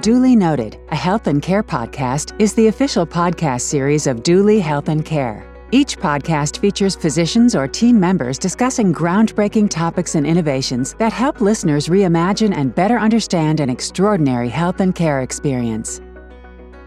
Duly Noted, a health and care podcast, is the official podcast series of Duly Health and Care. Each podcast features physicians or team members discussing groundbreaking topics and innovations that help listeners reimagine and better understand an extraordinary health and care experience.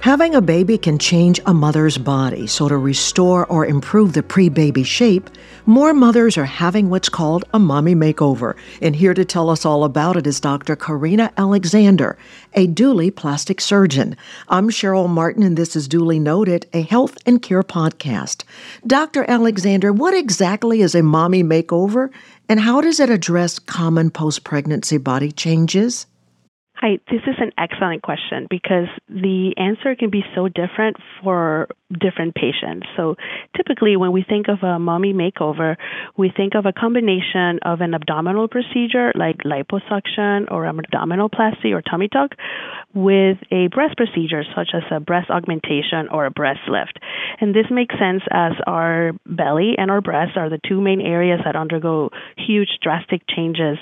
Having a baby can change a mother's body, so to restore or improve the pre baby shape, more mothers are having what's called a mommy makeover. And here to tell us all about it is Dr. Karina Alexander, a Duly plastic surgeon. I'm Cheryl Martin, and this is Duly Noted, a health and care podcast. Dr. Alexander, what exactly is a mommy makeover, and how does it address common post pregnancy body changes? Hi, this is an excellent question because the answer can be so different for different patients. So typically, when we think of a mommy makeover, we think of a combination of an abdominal procedure like liposuction or abdominoplasty or tummy tuck with a breast procedure such as a breast augmentation or a breast lift. And this makes sense as our belly and our breast are the two main areas that undergo huge drastic changes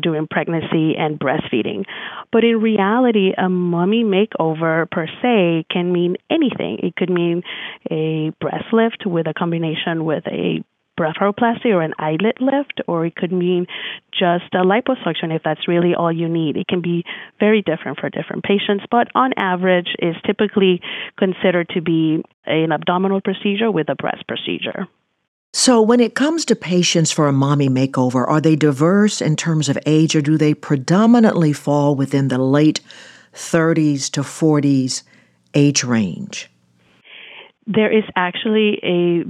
during pregnancy and breastfeeding. But in reality, a mommy makeover per se can mean anything. It could mean a breast lift with a combination with a blepharoplasty or an eyelid lift, or it could mean just a liposuction if that's really all you need. It can be very different for different patients, but on average is typically considered to be an abdominal procedure with a breast procedure. So, when it comes to patients for a mommy makeover, are they diverse in terms of age or do they predominantly fall within the late 30s to 40s age range? There is actually a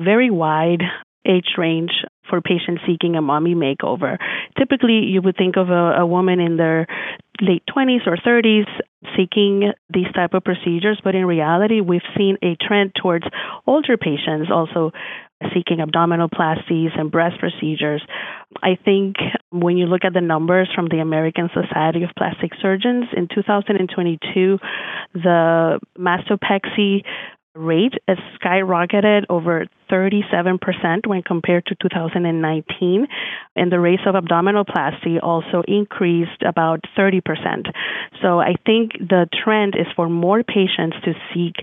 very wide age range for patients seeking a mommy makeover. Typically, you would think of a, a woman in their late 20s or 30s seeking these type of procedures, but in reality, we've seen a trend towards older patients also seeking abdominoplasties and breast procedures. I think when you look at the numbers from the American Society of Plastic Surgeons in 2022, the mastopexy rate has skyrocketed over 37% when compared to 2019, and the rate of abdominoplasty also increased about 30%. So I think the trend is for more patients to seek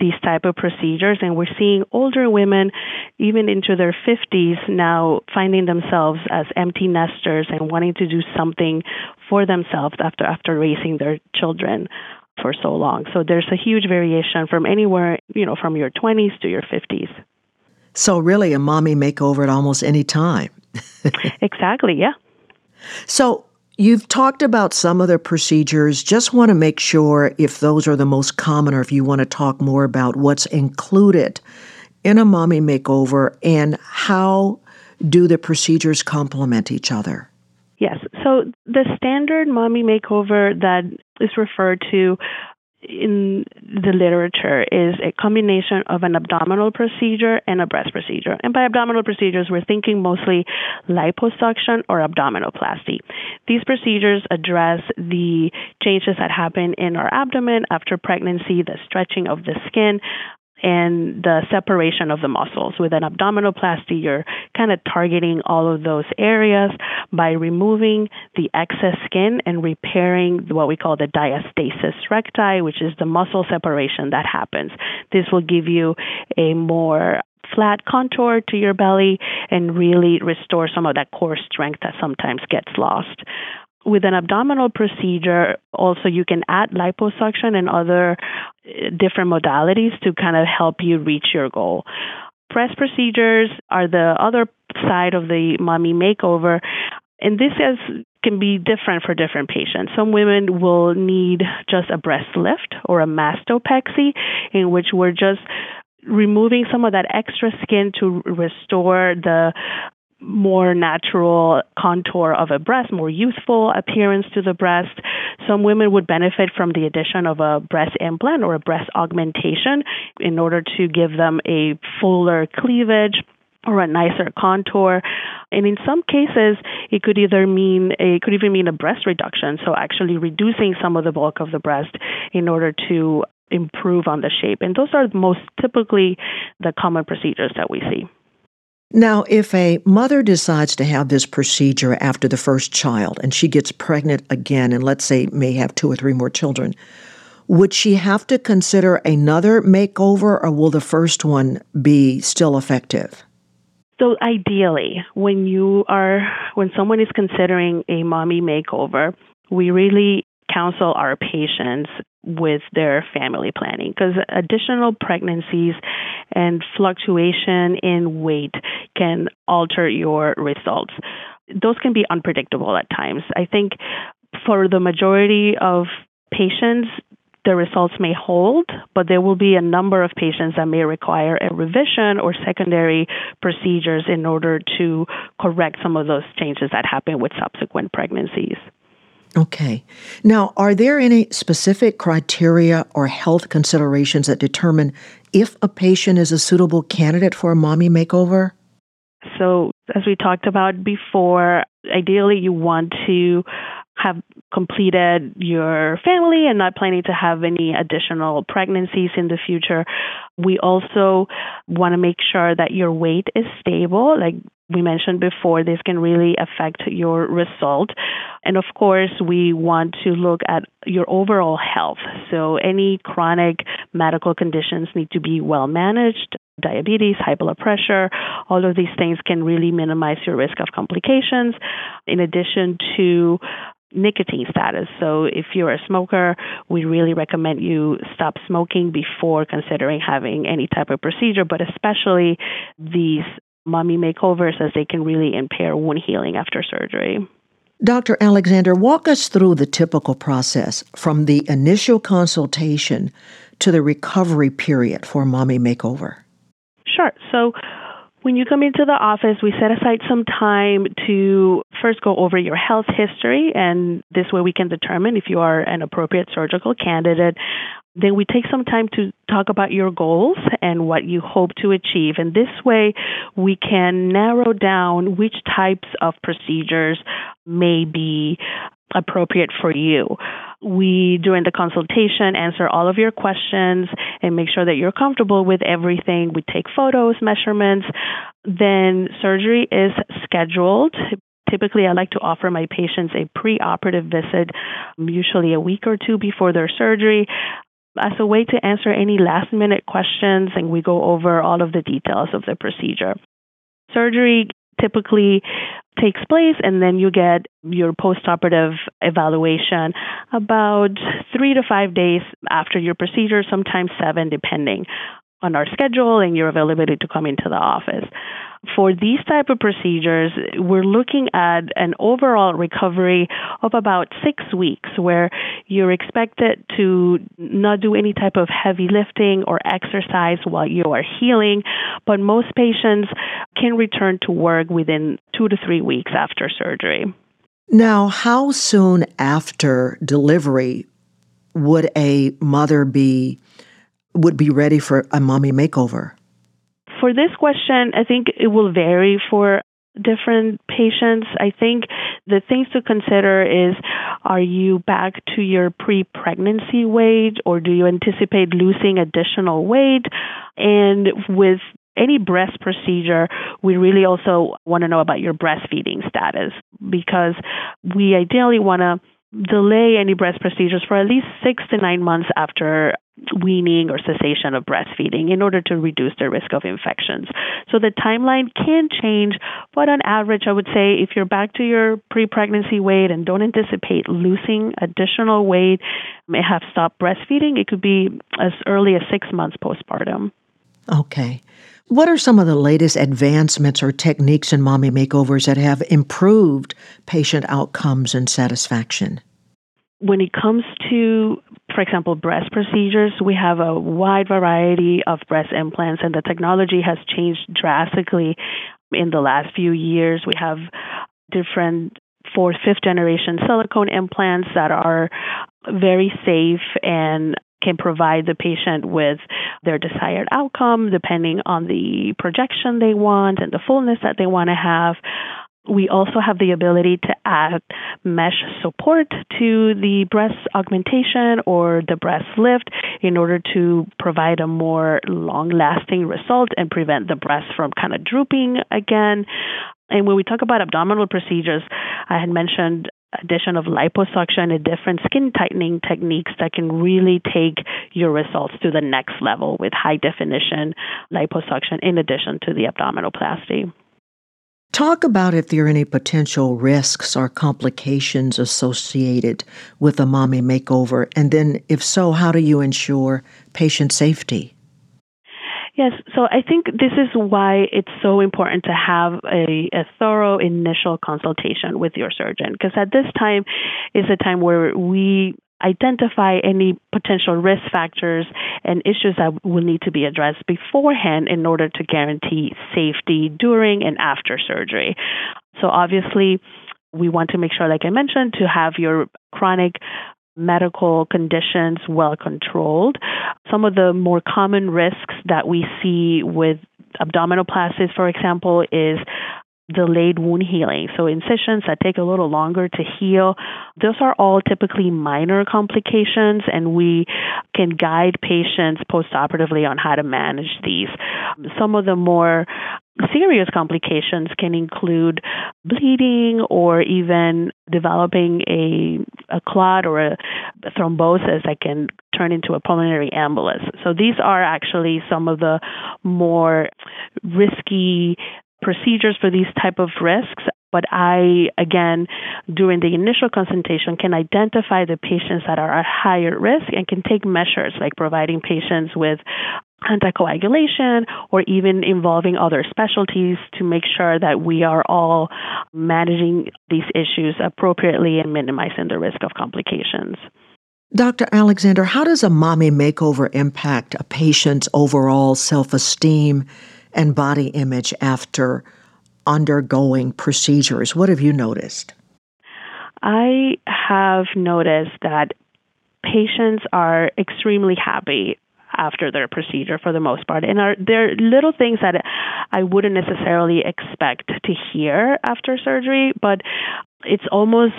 these type of procedures, and we're seeing older women, even into their 50s, now finding themselves as empty nesters and wanting to do something for themselves after after raising their children for so long. So there's a huge variation from anywhere, you know, from your 20s to your 50s. So really a mommy makeover at almost any time. exactly, yeah. So You've talked about some of the procedures. Just want to make sure if those are the most common or if you want to talk more about what's included in a mommy makeover and how do the procedures complement each other? Yes. So the standard mommy makeover that is referred to in the literature is a combination of an abdominal procedure and a breast procedure. And by abdominal procedures, we're thinking mostly liposuction or abdominoplasty. These procedures address the changes that happen in our abdomen after pregnancy, the stretching of the skin, and the separation of the muscles. With an abdominoplasty, you're kind of targeting all of those areas by removing the excess skin and repairing what we call the diastasis recti, which is the muscle separation that happens. This will give you a more flat contour to your belly and really restore some of that core strength that sometimes gets lost with an abdominal procedure, also you can add liposuction and other uh, different modalities to kind of help you reach your goal. Breast procedures are the other side of the mommy makeover, and this is can be different for different patients. Some women will need just a breast lift or a mastopexy, in which we're just removing some of that extra skin to restore the more natural contour of a breast, more youthful appearance to the breast. Some women would benefit from the addition of a breast implant or a breast augmentation in order to give them a fuller cleavage or a nicer contour. And in some cases, it could either mean it could even mean a breast reduction, so actually reducing some of the bulk of the breast in order to improve on the shape. And those are most typically the common procedures that we see. Now, if a mother decides to have this procedure after the first child and she gets pregnant again, and let's say may have two or three more children, would she have to consider another makeover or will the first one be still effective? So ideally, when you are when someone is considering a mommy makeover, we really counsel our patients with their family planning because additional pregnancies and fluctuation in weight can alter your results. Those can be unpredictable at times. I think for the majority of patients, the results may hold, but there will be a number of patients that may require a revision or secondary procedures in order to correct some of those changes that happen with subsequent pregnancies. Okay. Now, are there any specific criteria or health considerations that determine if a patient is a suitable candidate for a mommy makeover? So, as we talked about before, ideally you want to have completed your family and not planning to have any additional pregnancies in the future. We also want to make sure that your weight is stable. Like we mentioned before, this can really affect your result. And of course, we want to look at your overall health. So, any chronic medical conditions need to be well managed. Diabetes, high blood pressure, all of these things can really minimize your risk of complications. In addition to nicotine status. So, if you're a smoker, we really recommend you stop smoking before considering having any type of procedure, but especially these mommy makeovers as they can really impair wound healing after surgery. Dr. Alexander, walk us through the typical process from the initial consultation to the recovery period for mommy makeover. Sure. So, when you come into the office, we set aside some time to first go over your health history, and this way we can determine if you are an appropriate surgical candidate. Then we take some time to talk about your goals and what you hope to achieve. And this way we can narrow down which types of procedures may be appropriate for you. We, during the consultation, answer all of your questions and make sure that you're comfortable with everything. We take photos, measurements. Then surgery is scheduled. Typically, I like to offer my patients a preoperative visit, usually a week or two before their surgery, as a way to answer any last minute questions, and we go over all of the details of the procedure. Surgery typically takes place and then you get your postoperative evaluation about 3 to 5 days after your procedure sometimes 7 depending on our schedule and your availability to come into the office. For these type of procedures, we're looking at an overall recovery of about 6 weeks where you're expected to not do any type of heavy lifting or exercise while you are healing, but most patients can return to work within 2 to 3 weeks after surgery. Now, how soon after delivery would a mother be would be ready for a mommy makeover? For this question, I think it will vary for different patients. I think the things to consider is are you back to your pre pregnancy weight or do you anticipate losing additional weight? And with any breast procedure, we really also want to know about your breastfeeding status because we ideally want to delay any breast procedures for at least six to nine months after weaning or cessation of breastfeeding in order to reduce the risk of infections. So the timeline can change, but on average, I would say if you're back to your pre pregnancy weight and don't anticipate losing additional weight, may have stopped breastfeeding, it could be as early as six months postpartum. Okay. What are some of the latest advancements or techniques in mommy makeovers that have improved patient outcomes and satisfaction? When it comes to, for example, breast procedures, we have a wide variety of breast implants, and the technology has changed drastically in the last few years. We have different fourth, fifth generation silicone implants that are very safe and can provide the patient with their desired outcome depending on the projection they want and the fullness that they want to have. We also have the ability to add mesh support to the breast augmentation or the breast lift in order to provide a more long lasting result and prevent the breast from kind of drooping again. And when we talk about abdominal procedures, I had mentioned addition of liposuction and different skin tightening techniques that can really take your results to the next level with high definition liposuction in addition to the abdominoplasty. Talk about if there are any potential risks or complications associated with a mommy makeover, and then if so, how do you ensure patient safety? Yes, so I think this is why it's so important to have a, a thorough initial consultation with your surgeon, because at this time is a time where we identify any potential risk factors and issues that will need to be addressed beforehand in order to guarantee safety during and after surgery. So, obviously, we want to make sure, like I mentioned, to have your chronic medical conditions well controlled. Some of the more common risks that we see with abdominoplasties, for example, is delayed wound healing. So, incisions that take a little longer to heal, those are all typically minor complications, and we can guide patients postoperatively on how to manage these. Some of the more serious complications can include bleeding or even developing a, a clot or a, a thrombosis that can turn into a pulmonary embolus. So these are actually some of the more risky procedures for these type of risks but i again during the initial consultation can identify the patients that are at higher risk and can take measures like providing patients with anticoagulation or even involving other specialties to make sure that we are all managing these issues appropriately and minimizing the risk of complications Dr. Alexander, how does a mommy makeover impact a patient's overall self esteem and body image after undergoing procedures. What have you noticed? I have noticed that patients are extremely happy after their procedure for the most part. And are there are little things that I wouldn't necessarily expect to hear after surgery, but it's almost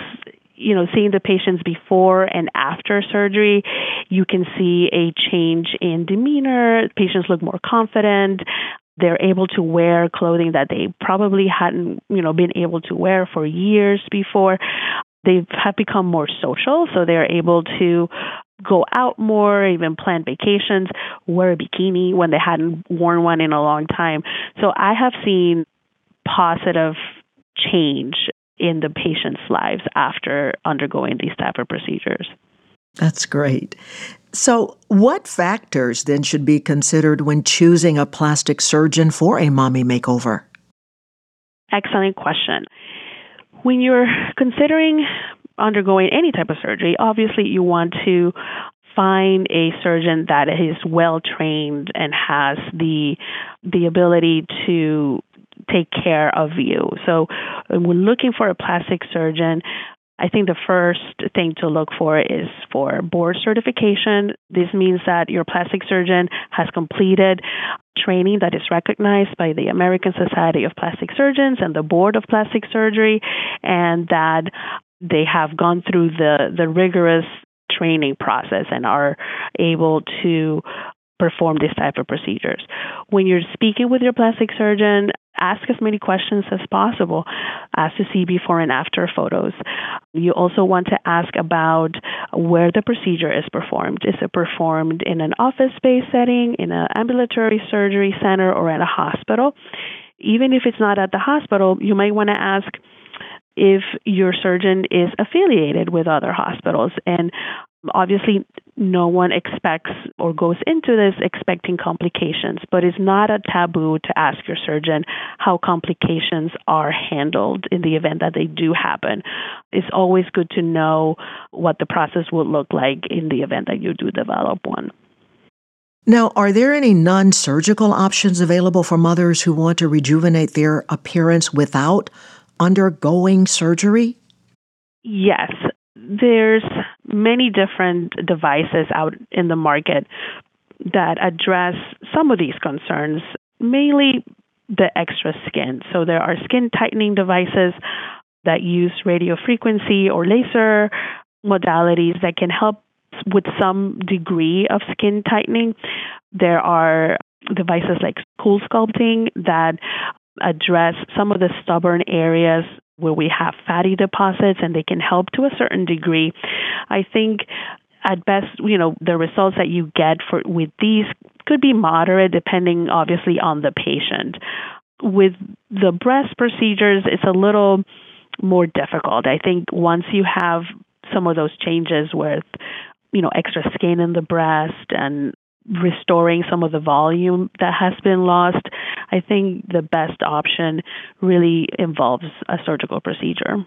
you know, seeing the patients before and after surgery, you can see a change in demeanor. Patients look more confident they're able to wear clothing that they probably hadn't, you know, been able to wear for years before. They have become more social, so they're able to go out more, even plan vacations, wear a bikini when they hadn't worn one in a long time. So I have seen positive change in the patient's lives after undergoing these type of procedures. That's great. So, what factors then should be considered when choosing a plastic surgeon for a mommy makeover? Excellent question. When you're considering undergoing any type of surgery, obviously you want to find a surgeon that is well trained and has the the ability to take care of you. So, when looking for a plastic surgeon, I think the first thing to look for is for board certification. This means that your plastic surgeon has completed training that is recognized by the American Society of Plastic Surgeons and the Board of Plastic Surgery, and that they have gone through the, the rigorous training process and are able to perform this type of procedures. When you're speaking with your plastic surgeon, ask as many questions as possible. Ask to see before and after photos. You also want to ask about where the procedure is performed. Is it performed in an office space setting, in an ambulatory surgery center, or at a hospital? Even if it's not at the hospital, you might want to ask if your surgeon is affiliated with other hospitals. And obviously, no one expects or goes into this expecting complications, but it's not a taboo to ask your surgeon how complications are handled in the event that they do happen. It's always good to know what the process would look like in the event that you do develop one. Now, are there any non surgical options available for mothers who want to rejuvenate their appearance without undergoing surgery? Yes, there's many different devices out in the market that address some of these concerns, mainly the extra skin. So there are skin tightening devices that use radio frequency or laser modalities that can help with some degree of skin tightening. There are devices like CoolSculpting that address some of the stubborn areas where we have fatty deposits and they can help to a certain degree. I think at best, you know, the results that you get for with these could be moderate depending obviously on the patient. With the breast procedures, it's a little more difficult. I think once you have some of those changes with you know extra skin in the breast and restoring some of the volume that has been lost, I think the best option really involves a surgical procedure.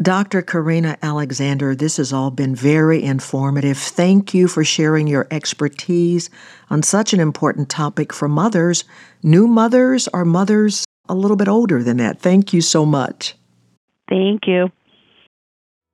Dr. Karina Alexander, this has all been very informative. Thank you for sharing your expertise on such an important topic for mothers, new mothers, or mothers a little bit older than that. Thank you so much. Thank you.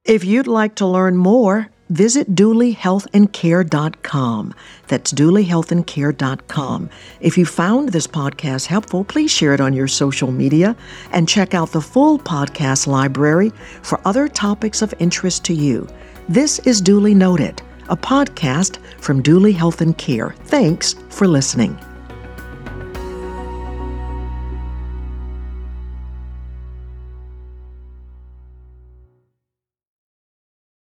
If you'd like to learn more, visit dulyhealthandcare.com. That's dulyhealthandcare.com. If you found this podcast helpful, please share it on your social media and check out the full podcast library for other topics of interest to you. This is Duly Noted, a podcast from Duly Health and Care. Thanks for listening.